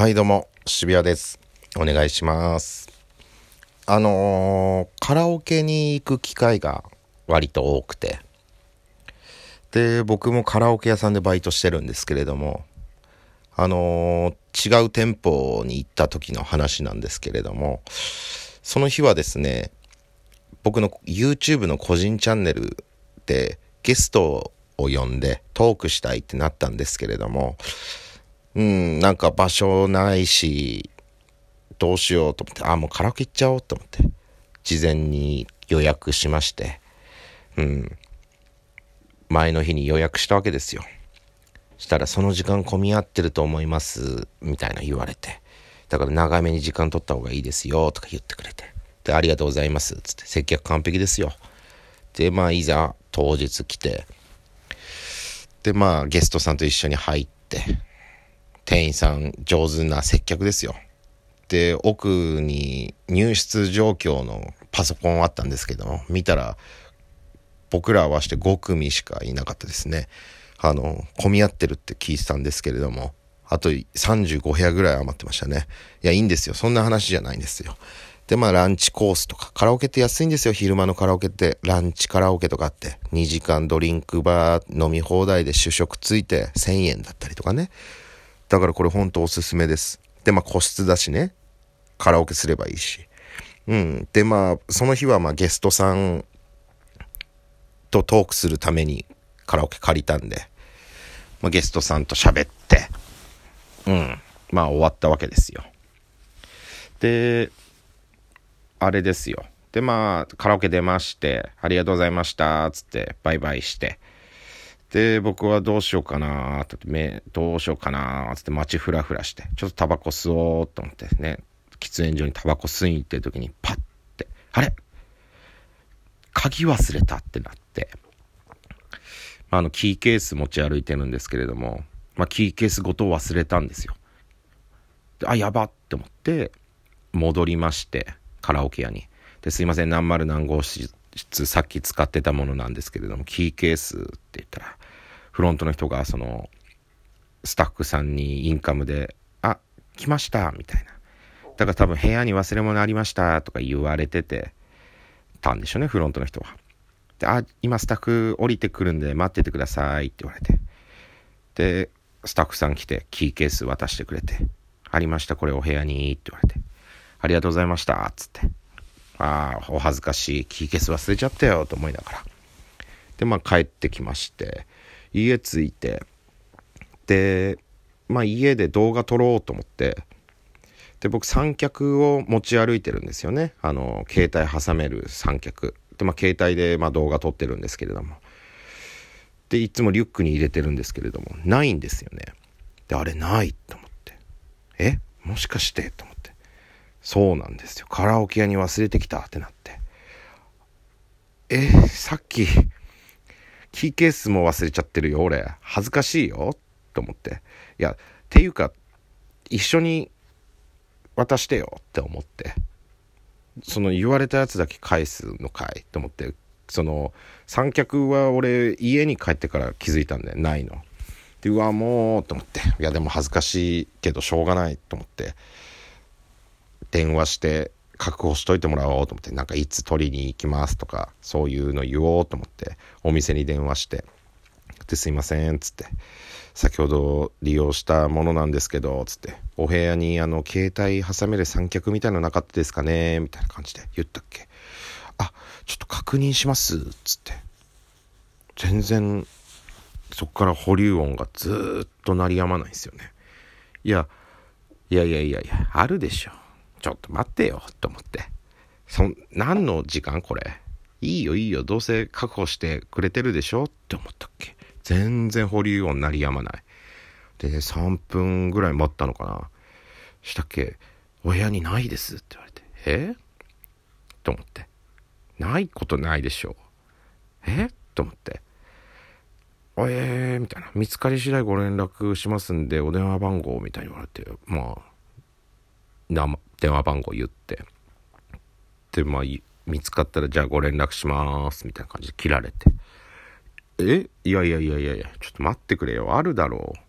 はい、どうも、渋谷です。お願いします。あのーカラオケに行く機会が割と多くて、で、僕もカラオケ屋さんでバイトしてるんですけれども、あのー違う店舗に行った時の話なんですけれども、その日はですね、僕の YouTube の個人チャンネルでゲストを呼んでトークしたいってなったんですけれども、うん、なんか場所ないし、どうしようと思って、あ、もうカラオケ行っちゃおうと思って、事前に予約しまして、うん、前の日に予約したわけですよ。したらその時間混み合ってると思います、みたいな言われて、だから長めに時間取った方がいいですよ、とか言ってくれて、で、ありがとうございます、つって、接客完璧ですよ。で、まあ、いざ当日来て、で、まあ、ゲストさんと一緒に入って、店員さん上手な接客ですよ。で、奥に入室状況のパソコンあったんですけども、見たら、僕ら合わせて5組しかいなかったですね。あの、混み合ってるって聞いてたんですけれども、あと35部屋ぐらい余ってましたね。いや、いいんですよ。そんな話じゃないんですよ。で、まあ、ランチコースとか、カラオケって安いんですよ。昼間のカラオケって、ランチカラオケとかあって、2時間ドリンクバー飲み放題で主食ついて1000円だったりとかね。だからこれほんとおすすめです。で、まあ個室だしね。カラオケすればいいし。うん。で、まあ、その日はまあゲストさんとトークするためにカラオケ借りたんで、まあゲストさんと喋って、うん。まあ終わったわけですよ。で、あれですよ。で、まあ、カラオケ出まして、ありがとうございました、つって、バイバイして。で、僕はどうしようかなってめ、どうしようかなつって街フラフラして、ちょっとタバコ吸おうと思ってね、喫煙所にタバコ吸いに行ってる時にパッて、あれ？鍵忘れたってなって、まあ、あの、キーケース持ち歩いてるんですけれども、まあ、キーケースごと忘れたんですよ。あ、やばって思って、戻りまして、カラオケ屋に。で、すいません、何丸何号室、さっき使ってたものなんですけれども、キーケースって言ったら、フロントの人が、その、スタッフさんにインカムで、あ、来ました、みたいな。だから多分部屋に忘れ物ありました、とか言われてて、たんでしょうね、フロントの人は。で、あ、今スタッフ降りてくるんで待っててくださいって言われて。で、スタッフさん来て、キーケース渡してくれて、ありました、これお部屋に、って言われて。ありがとうございました、つって。ああ、お恥ずかしい。キーケース忘れちゃったよ、と思いながら。で、まあ帰ってきまして、家着いて、で、まあ家で動画撮ろうと思って、で、僕三脚を持ち歩いてるんですよね。あの、携帯挟める三脚。で、まあ携帯でまあ動画撮ってるんですけれども。で、いつもリュックに入れてるんですけれども、ないんですよね。で、あれないと思って。え？もしかして？と思って。そうなんですよ。カラオケ屋に忘れてきたってなって。え？ーさっき、キーケースも忘れちゃってるよ、俺。恥ずかしいよ。と思って。いや、っていうか、一緒に渡してよって思って。その言われたやつだけ返すのかいと思って。その、三脚は俺、家に帰ってから気づいたんで、ないの。で、うわ、もう、と思って。いや、でも恥ずかしいけど、しょうがないと思って。電話して確保しといてもらおうと思ってなんかいつ取りに行きますとかそういうの言おうと思ってお店に電話してですいませんつって先ほど利用したものなんですけどつってお部屋にあの携帯挟める三脚みたいのなかったですかねみたいな感じで言ったっけ。あちょっと確認しますつって。全然そっから保留音がずっと鳴りやまないんですよね。いやいやいやいやいやあるでしょ。ちょっと待ってよ、と思って。そん、何の時間これ？いいよいいよ、どうせ確保してくれてるでしょ？って思ったっけ。全然保留音鳴りやまない。で、3分ぐらい待ったのかな。したっけ、お部屋にないですって言われて。え？と思って。ないことないでしょ。え？と思って。えー、みたいな。見つかり次第ご連絡しますんで、お電話番号みたいに言われて、まあ、電話番号言ってでまあ見つかったらじゃあご連絡しますみたいな感じで切られてえ？いやいやいやいやいやちょっと待ってくれよあるだろう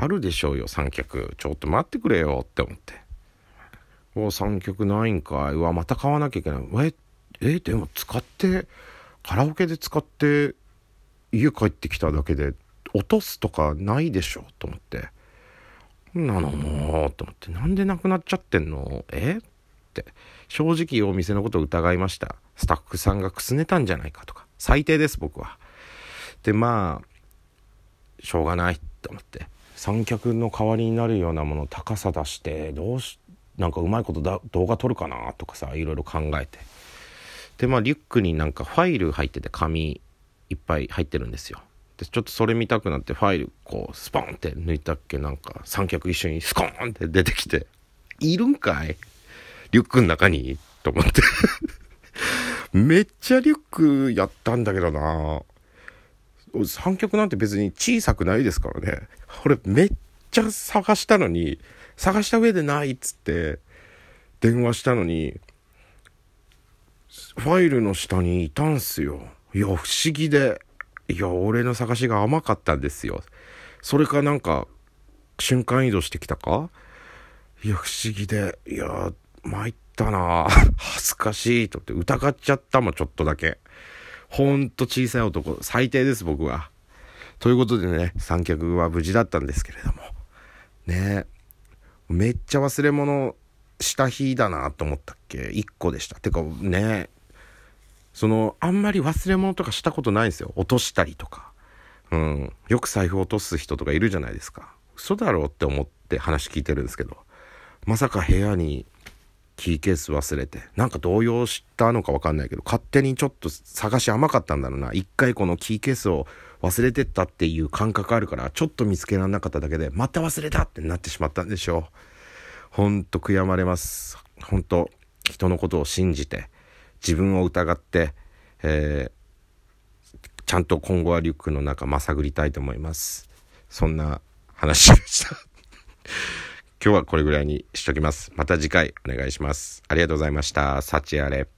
あるでしょうよ、三脚。ちょっと待ってくれよって思って。お三脚ないんかい。うわ、また買わなきゃいけない。え、え、でも使って、カラオケで使って、家帰ってきただけで、落とすとかないでしょと思って。なのもう、と思って。なんでなくなっちゃってんの？え？って。正直お店のことを疑いました。スタッフさんがくすねたんじゃないかとか。最低です、僕は。で、まあ、しょうがないと思って。三脚の代わりになるようなもの高さ出してどうしなんかうまいことだ動画撮るかなとかさいろいろ考えてでまあリュックになんかファイル入ってて紙いっぱい入ってるんですよでちょっとそれ見たくなってファイルこうスポンって抜いたっけなんか三脚一緒にスコーンって出てきているんかい？リュックの中に？と思ってめっちゃリュックやったんだけどな三脚なんて別に小さくないですからね。俺めっちゃ探したのに、探した上でないっつって電話したのに、ファイルの下にいたんすよ。いや、不思議で。いや、俺の探しが甘かったんですよ。それかなんか、瞬間移動してきたか？いや、不思議で。いや、参ったな恥ずかしいとって疑っちゃったもん、ちょっとだけ。ほんと小さい男、最低です、僕は。ということでね、三脚は無事だったんですけれども。ねめっちゃ忘れ物した日だなと思ったっけ ?1 個でした。てかね、その、あんまり忘れ物とかしたことないんですよ。落としたりとか。うん。よく財布落とす人とかいるじゃないですか。嘘だろうって思って話聞いてるんですけど。まさか部屋にキーケース忘れて、なんか動揺したのかわかんないけど、勝手にちょっと探し甘かったんだろうな。一回このキーケースを忘れてったっていう感覚あるから、ちょっと見つけられなかっただけで、また忘れたってなってしまったんでしょう。ほんと悔やまれます。ほんと、人のことを信じて、自分を疑って、えー、ちゃんと今後はリュックの中まさぐりたいと思います。そんな話でした。今日はこれぐらいにしときます。また次回お願いします。ありがとうございました。幸あれ。